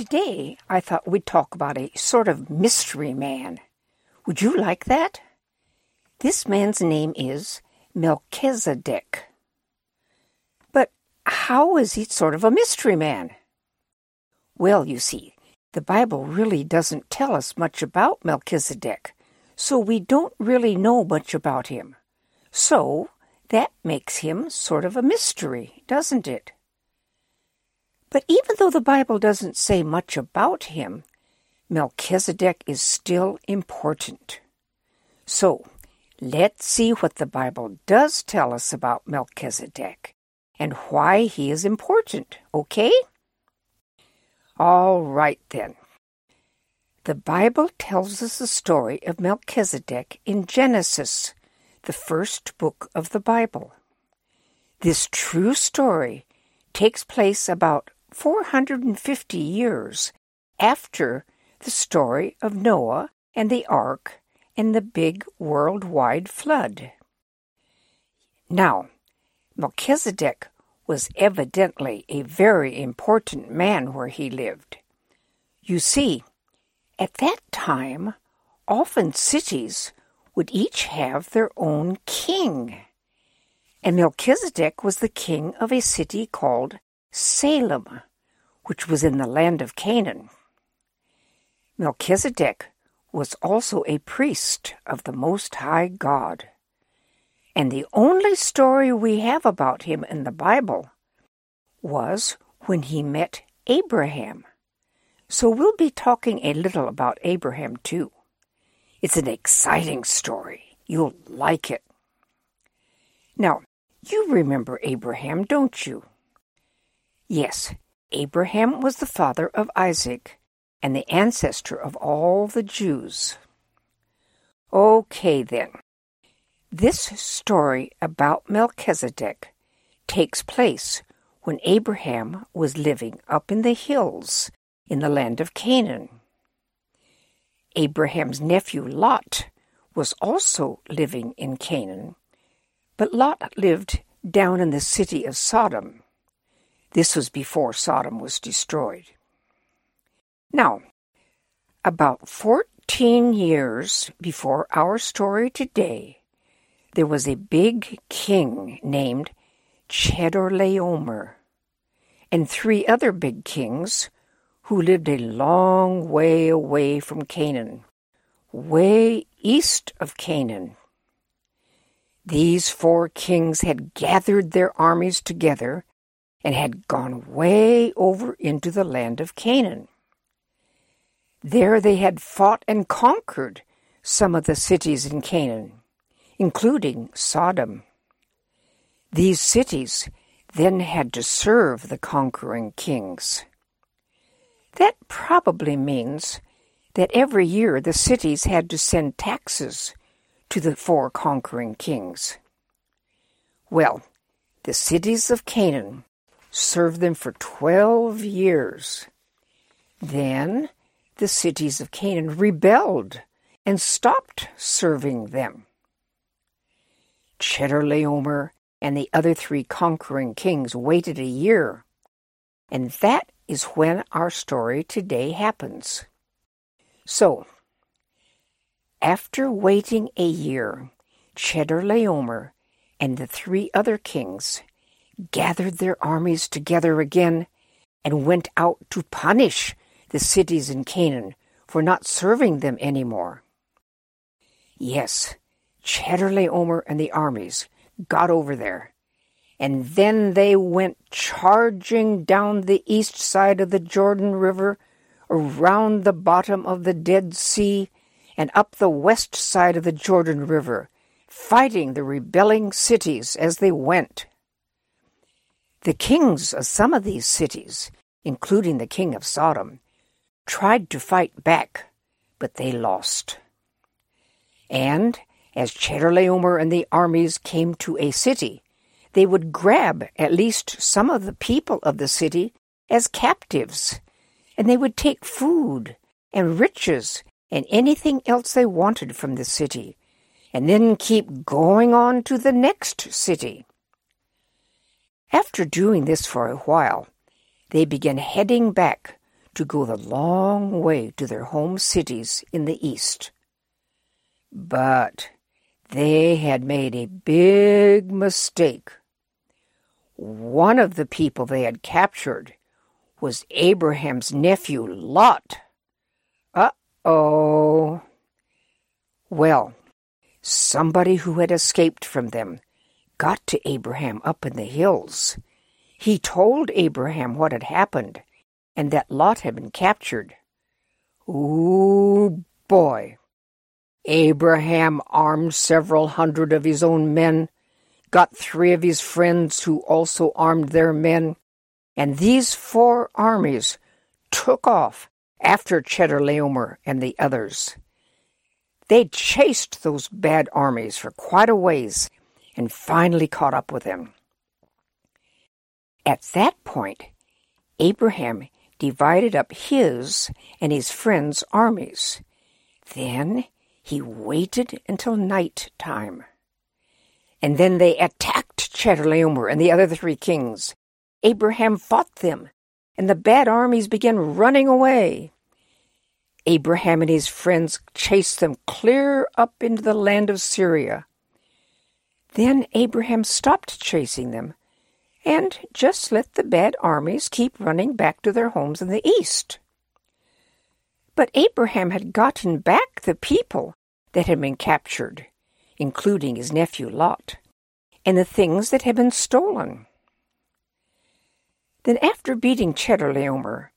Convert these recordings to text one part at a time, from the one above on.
Today, I thought we'd talk about a sort of mystery man. Would you like that? This man's name is Melchizedek. But how is he sort of a mystery man? Well, you see, the Bible really doesn't tell us much about Melchizedek, so we don't really know much about him. So, that makes him sort of a mystery, doesn't it? But even though the Bible doesn't say much about him, Melchizedek is still important. So, let's see what the Bible does tell us about Melchizedek and why he is important, okay? All right then. The Bible tells us the story of Melchizedek in Genesis, the first book of the Bible. This true story takes place about 450 years after the story of Noah and the ark and the big worldwide flood. Now, Melchizedek was evidently a very important man where he lived. You see, at that time, often cities would each have their own king. And Melchizedek was the king of a city called Salem, which was in the land of Canaan. Melchizedek was also a priest of the Most High God. And the only story we have about him in the Bible was when he met Abraham. So we'll be talking a little about Abraham too. It's an exciting story. You'll like it. Now, you remember Abraham, don't you? Yes, Abraham was the father of Isaac and the ancestor of all the Jews. Okay, then. This story about Melchizedek takes place when Abraham was living up in the hills in the land of Canaan. Abraham's nephew Lot was also living in Canaan, but Lot lived down in the city of Sodom. This was before Sodom was destroyed. Now, about 14 years before our story today, there was a big king named Chedorlaomer, and three other big kings who lived a long way away from Canaan, way east of Canaan. These four kings had gathered their armies together and had gone way over into the land of Canaan. There they had fought and conquered some of the cities in Canaan, including Sodom. These cities then had to serve the conquering kings. That probably means that every year the cities had to send taxes to the four conquering kings. Well, the cities of Canaan served them for twelve years. Then the cities of Canaan rebelled and stopped serving them. Chedorlaomer and the other three conquering kings waited a year, and that is when our story today happens. So, after waiting a year, Chedorlaomer and the three other kings gathered their armies together again and went out to punish the cities in Canaan for not serving them any more. Yes, Chedorlaomer and the armies got over there. And then they went charging down the east side of the Jordan River, around the bottom of the Dead Sea, and up the west side of the Jordan River, fighting the rebelling cities as they went. The kings of some of these cities, including the king of Sodom, tried to fight back, but they lost. And as Chedorlaomer and the armies came to a city, they would grab at least some of the people of the city as captives, and they would take food and riches and anything else they wanted from the city, and then keep going on to the next city. After doing this for a while, they began heading back to go the long way to their home cities in the east. But they had made a big mistake. One of the people they had captured was Abraham's nephew Lot. Uh oh. Well, somebody who had escaped from them got to Abraham up in the hills. He told Abraham what had happened and that Lot had been captured. Ooh, boy. Abraham armed several hundred of his own men, got three of his friends who also armed their men, and these four armies took off after Chedorlaomer and the others. They chased those bad armies for quite a ways and finally caught up with them. At that point, Abraham divided up his and his friends' armies. Then he waited until night time. And then they attacked Chedorlaomer and the other three kings. Abraham fought them, and the bad armies began running away. Abraham and his friends chased them clear up into the land of Syria. Then Abraham stopped chasing them and just let the bad armies keep running back to their homes in the east. But Abraham had gotten back the people that had been captured, including his nephew Lot, and the things that had been stolen. Then, after beating Chedorlaomer,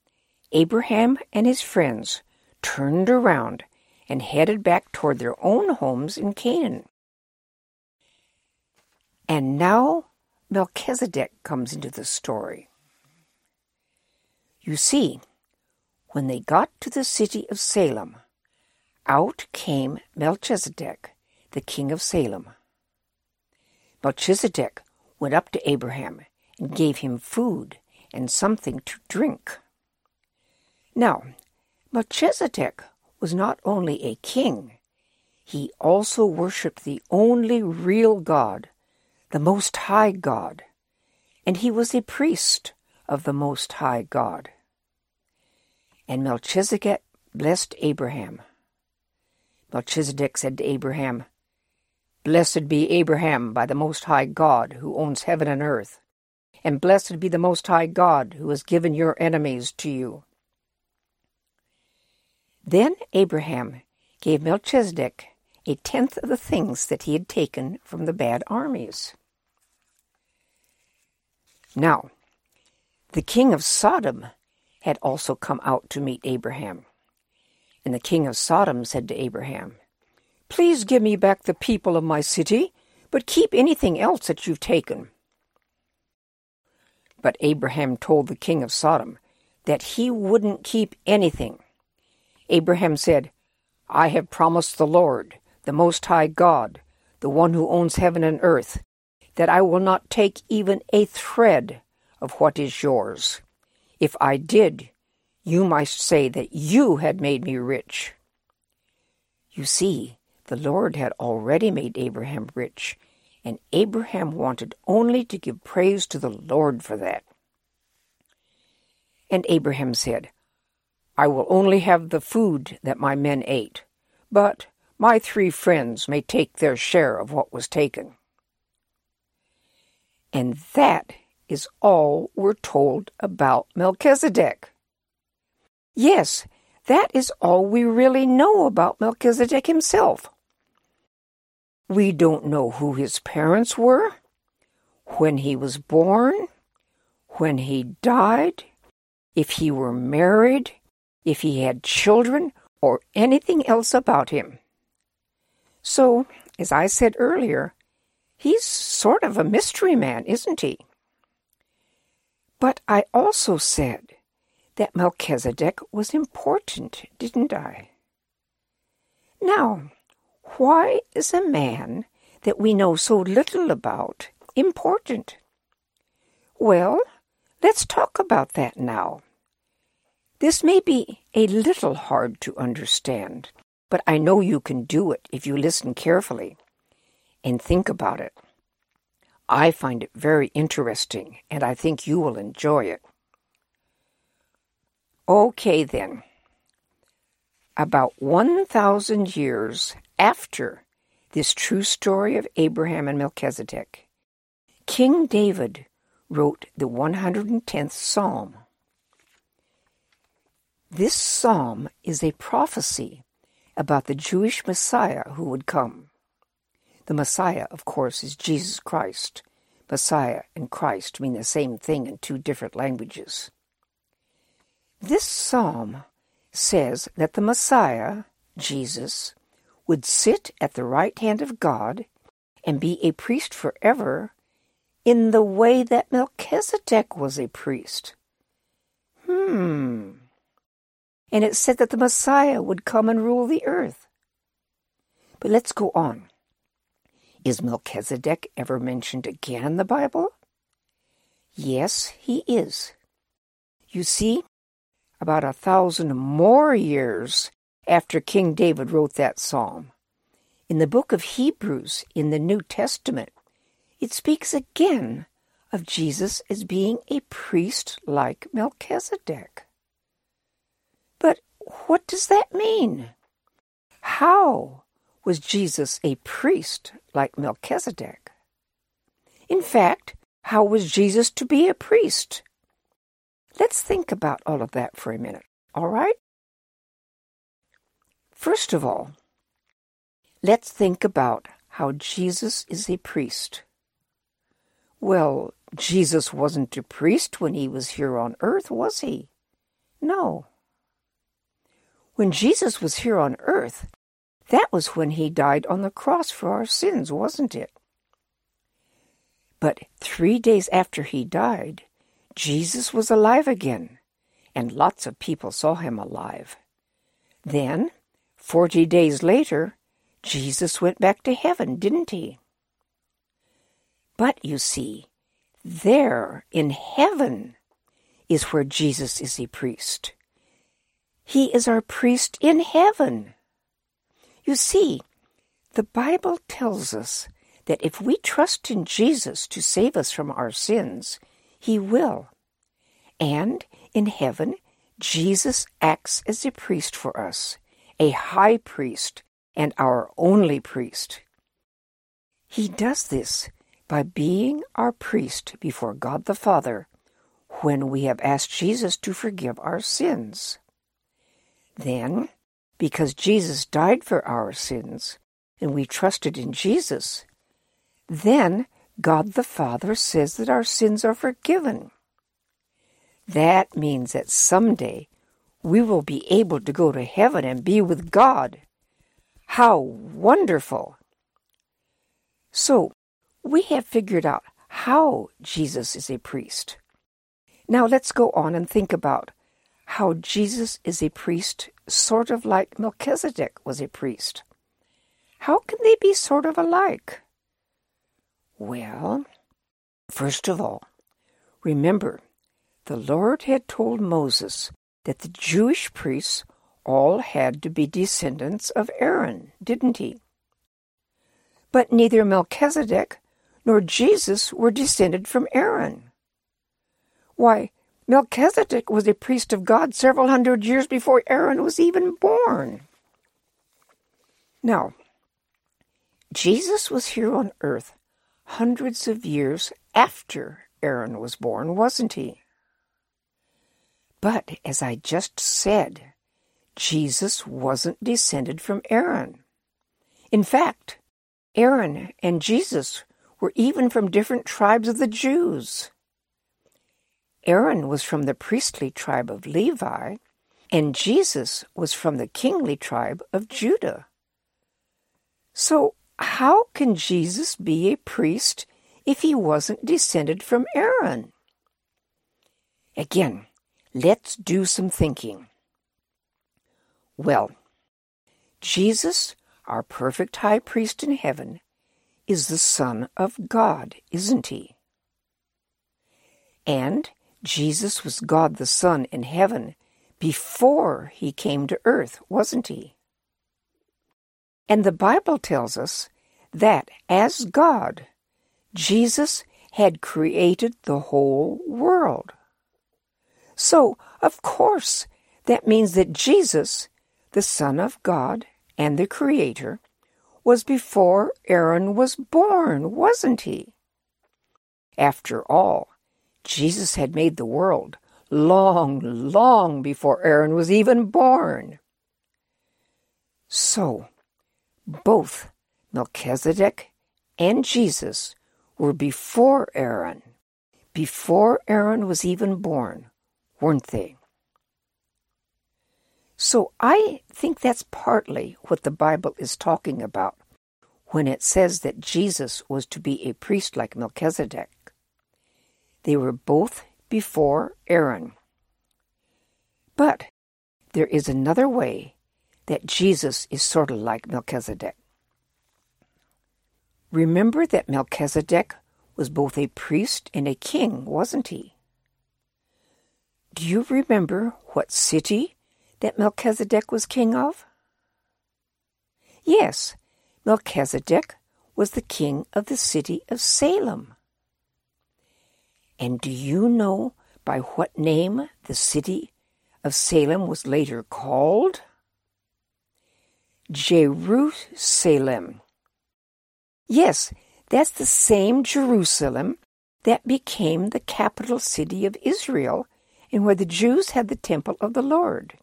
Abraham and his friends turned around and headed back toward their own homes in Canaan. And now Melchizedek comes into the story. You see, when they got to the city of Salem, out came Melchizedek, the king of Salem. Melchizedek went up to Abraham and gave him food and something to drink. Now, Melchizedek was not only a king, he also worshipped the only real God, the Most High God, and he was a priest of the Most High God. And Melchizedek blessed Abraham. Melchizedek said to Abraham, Blessed be Abraham by the Most High God who owns heaven and earth, and blessed be the Most High God who has given your enemies to you. Then Abraham gave Melchizedek a tenth of the things that he had taken from the bad armies. Now, the king of Sodom had also come out to meet Abraham. And the king of Sodom said to Abraham, Please give me back the people of my city, but keep anything else that you've taken. But Abraham told the king of Sodom that he wouldn't keep anything. Abraham said, I have promised the Lord, the Most High God, the one who owns heaven and earth, that I will not take even a thread of what is yours. If I did, you might say that you had made me rich. You see, the Lord had already made Abraham rich, and Abraham wanted only to give praise to the Lord for that. And Abraham said, I will only have the food that my men ate, but my three friends may take their share of what was taken. And that is all we're told about Melchizedek. Yes, that is all we really know about Melchizedek himself. We don't know who his parents were, when he was born, when he died, if he were married, if he had children, or anything else about him. So, as I said earlier, He's sort of a mystery man, isn't he? But I also said that Melchizedek was important, didn't I? Now, why is a man that we know so little about important? Well, let's talk about that now. This may be a little hard to understand, but I know you can do it if you listen carefully and think about it. I find it very interesting, and I think you will enjoy it. Okay, then. About 1,000 years after this true story of Abraham and Melchizedek, King David wrote the 110th Psalm. This psalm is a prophecy about the Jewish Messiah who would come. The Messiah, of course, is Jesus Christ. Messiah and Christ mean the same thing in two different languages. This psalm says that the Messiah, Jesus, would sit at the right hand of God and be a priest forever in the way that Melchizedek was a priest. Hmm. And it said that the Messiah would come and rule the earth. But let's go on. Is Melchizedek ever mentioned again in the Bible? Yes, he is. You see, about a thousand more years after King David wrote that psalm, in the book of Hebrews in the New Testament, it speaks again of Jesus as being a priest like Melchizedek. But what does that mean? How was Jesus a priest like Melchizedek? In fact, how was Jesus to be a priest? Let's think about all of that for a minute, all right? First of all, let's think about how Jesus is a priest. Well, Jesus wasn't a priest when he was here on earth, was he? No. When Jesus was here on earth, that was when he died on the cross for our sins, wasn't it? But three days after he died, Jesus was alive again, and lots of people saw him alive. Then, forty days later, Jesus went back to heaven, didn't he? But you see, there in heaven is where Jesus is a priest. He is our priest in heaven. You see, the Bible tells us that if we trust in Jesus to save us from our sins, He will. And in heaven, Jesus acts as a priest for us, a high priest, and our only priest. He does this by being our priest before God the Father when we have asked Jesus to forgive our sins. Then, because Jesus died for our sins and we trusted in Jesus, then God the Father says that our sins are forgiven. That means that someday we will be able to go to heaven and be with God. How wonderful! So, we have figured out how Jesus is a priest. Now let's go on and think about how Jesus is a priest, sort of like Melchizedek was a priest. How can they be sort of alike? Well, first of all, remember, the Lord had told Moses that the Jewish priests all had to be descendants of Aaron, didn't he? But neither Melchizedek nor Jesus were descended from Aaron. Why, Melchizedek was a priest of God several hundred years before Aaron was even born. Now, Jesus was here on earth hundreds of years after Aaron was born, wasn't he? But as I just said, Jesus wasn't descended from Aaron. In fact, Aaron and Jesus were even from different tribes of the Jews. Aaron was from the priestly tribe of Levi, and Jesus was from the kingly tribe of Judah. So, how can Jesus be a priest if he wasn't descended from Aaron? Again, let's do some thinking. Well, Jesus, our perfect high priest in heaven, is the Son of God, isn't he? And Jesus was God the Son in heaven before he came to earth, wasn't he? And the Bible tells us that as God, Jesus had created the whole world. So, of course, That means that Jesus, the Son of God and the Creator, was before Aaron was born, wasn't he? After all, Jesus had made the world long, long before Aaron was even born. So, both Melchizedek and Jesus were before Aaron, before Aaron was even born, weren't they? So I think that's partly what the Bible is talking about when it says that Jesus was to be a priest like Melchizedek. They were both before Aaron. But there is another way that Jesus is sort of like Melchizedek. Remember that Melchizedek was both a priest and a king, wasn't he? Do you remember what city that Melchizedek was king of? Yes, Melchizedek was the king of the city of Salem. And do you know by what name the city of Salem was later called? Jerusalem. Yes, that's the same Jerusalem that became the capital city of Israel and where the Jews had the temple of the Lord.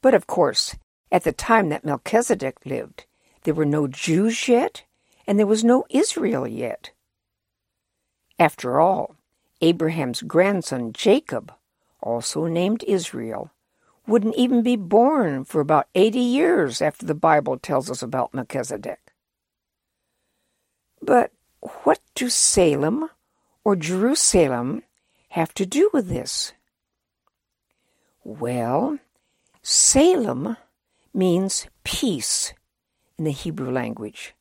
But of course, at the time that Melchizedek lived, there were no Jews yet, and there was no Israel yet. After all, Abraham's grandson Jacob, also named Israel, wouldn't even be born for about 80 years after the Bible tells us about Melchizedek. But what do Salem or Jerusalem have to do with this? Well, Salem means peace in the Hebrew language.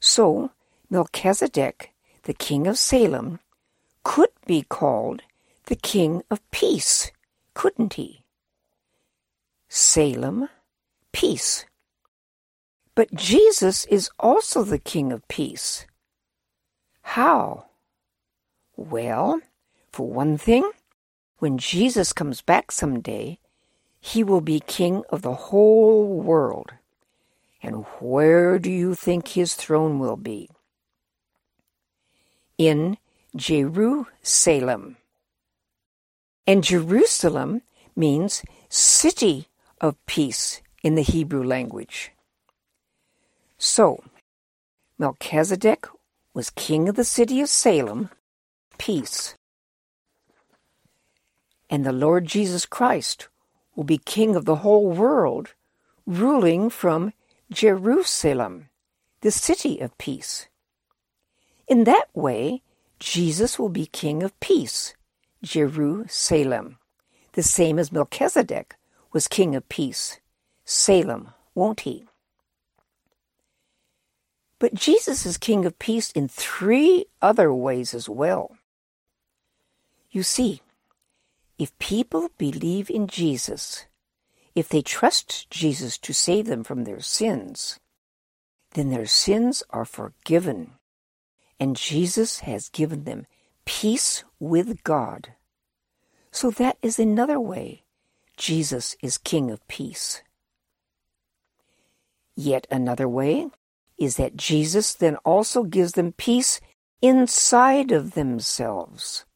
So, Melchizedek, the king of Salem, could be called the king of peace, couldn't he? Salem, peace. But Jesus is also the king of peace. How? Well, for one thing, when Jesus comes back someday, he will be king of the whole world. And where do you think his throne will be? In Jerusalem. And Jerusalem means city of peace in the Hebrew language. So, Melchizedek was king of the city of Salem, peace. And the Lord Jesus Christ will be king of the whole world, ruling from Jerusalem, the city of peace. In that way, Jesus will be king of peace, Jerusalem, the same as Melchizedek was king of peace, Salem, won't he? But Jesus is king of peace in three other ways as well. You see, if people believe in Jesus, if they trust Jesus to save them from their sins, then their sins are forgiven, and Jesus has given them peace with God. So that is another way Jesus is King of Peace. Yet another way is that Jesus then also gives them peace inside of themselves.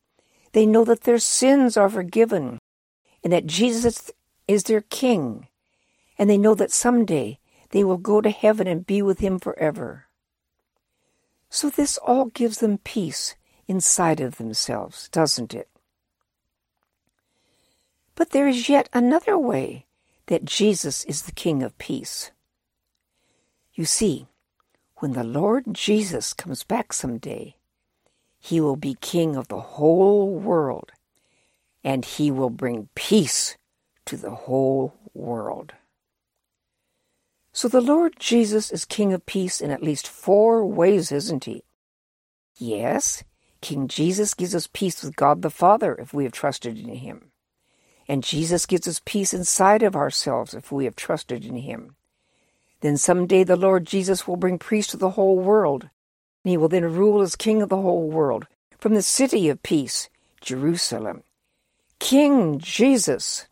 They know that their sins are forgiven and that Jesus is their king, and they know that someday they will go to heaven and be with him forever. So this all gives them peace inside of themselves, doesn't it? But there is yet another way that Jesus is the King of peace. You see, when the Lord Jesus comes back someday, he will be King of the whole world, and he will bring peace to the whole world. So the Lord Jesus is King of peace in at least four ways, isn't he? Yes, King Jesus gives us peace with God the Father if we have trusted in him. And Jesus gives us peace inside of ourselves if we have trusted in him. Then someday the Lord Jesus will bring peace to the whole world, and he will then rule as King of the whole world from the city of peace, Jerusalem. King Jesus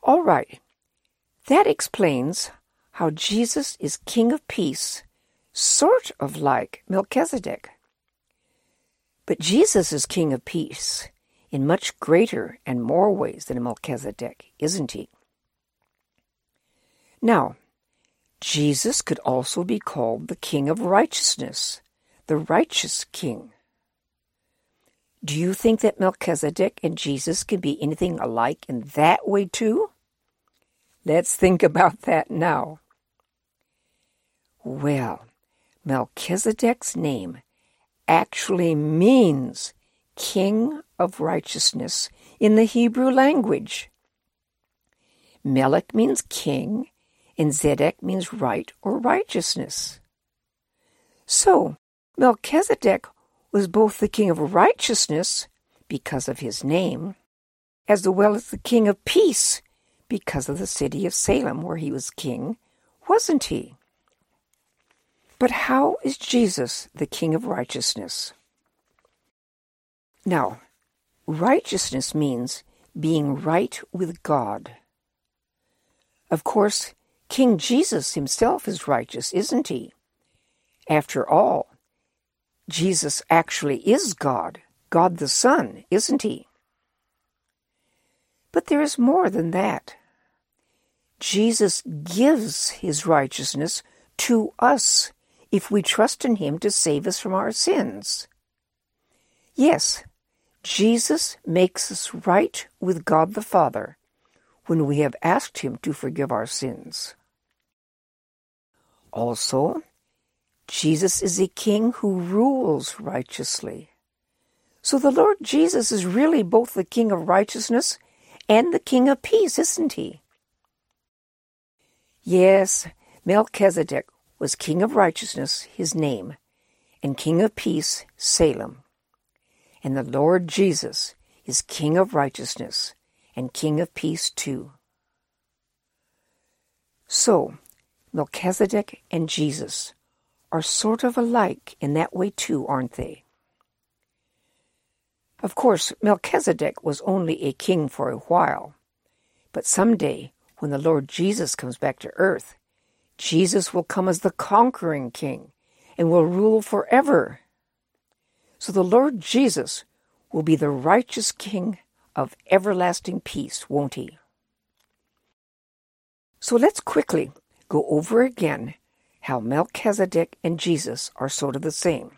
All right, that explains how Jesus is King of Peace, sort of like Melchizedek. But Jesus is King of Peace in much greater and more ways than Melchizedek, isn't he? Now, Jesus could also be called the King of Righteousness, the righteous King. Do you think that Melchizedek and Jesus can be anything alike in that way too? Let's think about that now. Well, Melchizedek's name actually means King of Righteousness in the Hebrew language. Melech means king, and Zedek means right or righteousness. So, Melchizedek was both the king of righteousness, because of his name, as well as the king of peace, because of the city of Salem where he was king, wasn't he? But how is Jesus the king of righteousness? Now, righteousness means being right with God. Of course, King Jesus himself is righteous, isn't he? After all, Jesus actually is God, God the Son, isn't he? But there is more than that. Jesus gives his righteousness to us if we trust in him to save us from our sins. Yes, Jesus makes us right with God the Father when we have asked him to forgive our sins. Also, Jesus is a king who rules righteously. So the Lord Jesus is really both the king of righteousness and the king of peace, isn't he? Yes, Melchizedek was king of righteousness, his name, and king of peace, Salem. And the Lord Jesus is king of righteousness and king of peace too. So, Melchizedek and Jesus are sort of alike in that way too, aren't they? Of course, Melchizedek was only a king for a while, but someday, when the Lord Jesus comes back to earth, Jesus will come as the conquering king and will rule forever. So the Lord Jesus will be the righteous king of everlasting peace, won't he? So let's quickly go over again how Melchizedek and Jesus are sort of the same.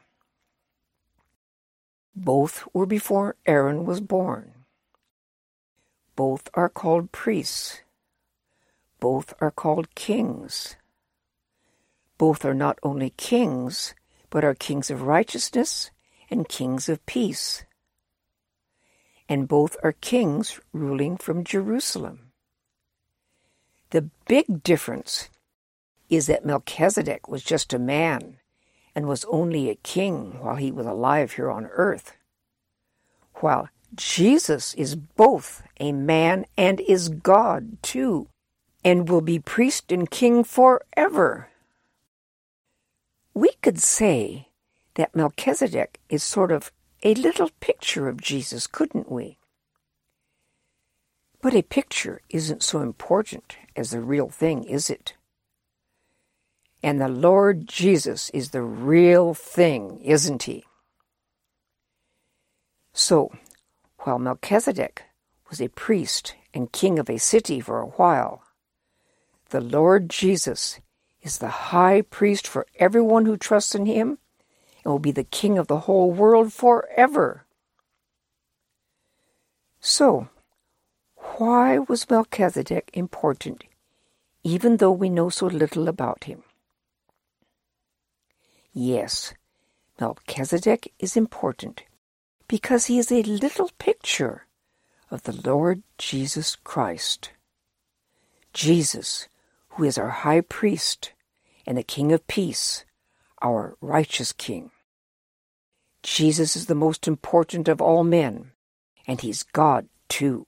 Both were before Aaron was born. Both are called priests. Both are called kings. Both are not only kings, but are kings of righteousness and kings of peace. And both are kings ruling from Jerusalem. The big difference is that Melchizedek was just a man and was only a king while he was alive here on earth, while Jesus is both a man and is God too, and will be priest and king forever. We could say that Melchizedek is sort of a little picture of Jesus, couldn't we? But a picture isn't so important as the real thing, is it? And the Lord Jesus is the real thing, isn't he? So, while Melchizedek was a priest and king of a city for a while, the Lord Jesus is the high priest for everyone who trusts in him and will be the king of the whole world forever. So, why was Melchizedek important, even though we know so little about him? Yes, Melchizedek is important because he is a little picture of the Lord Jesus Christ. Jesus, who is our high priest and the King of peace, our righteous King. Jesus is the most important of all men, and he's God too.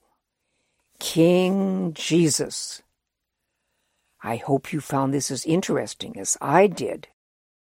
King Jesus. I hope you found this as interesting as I did.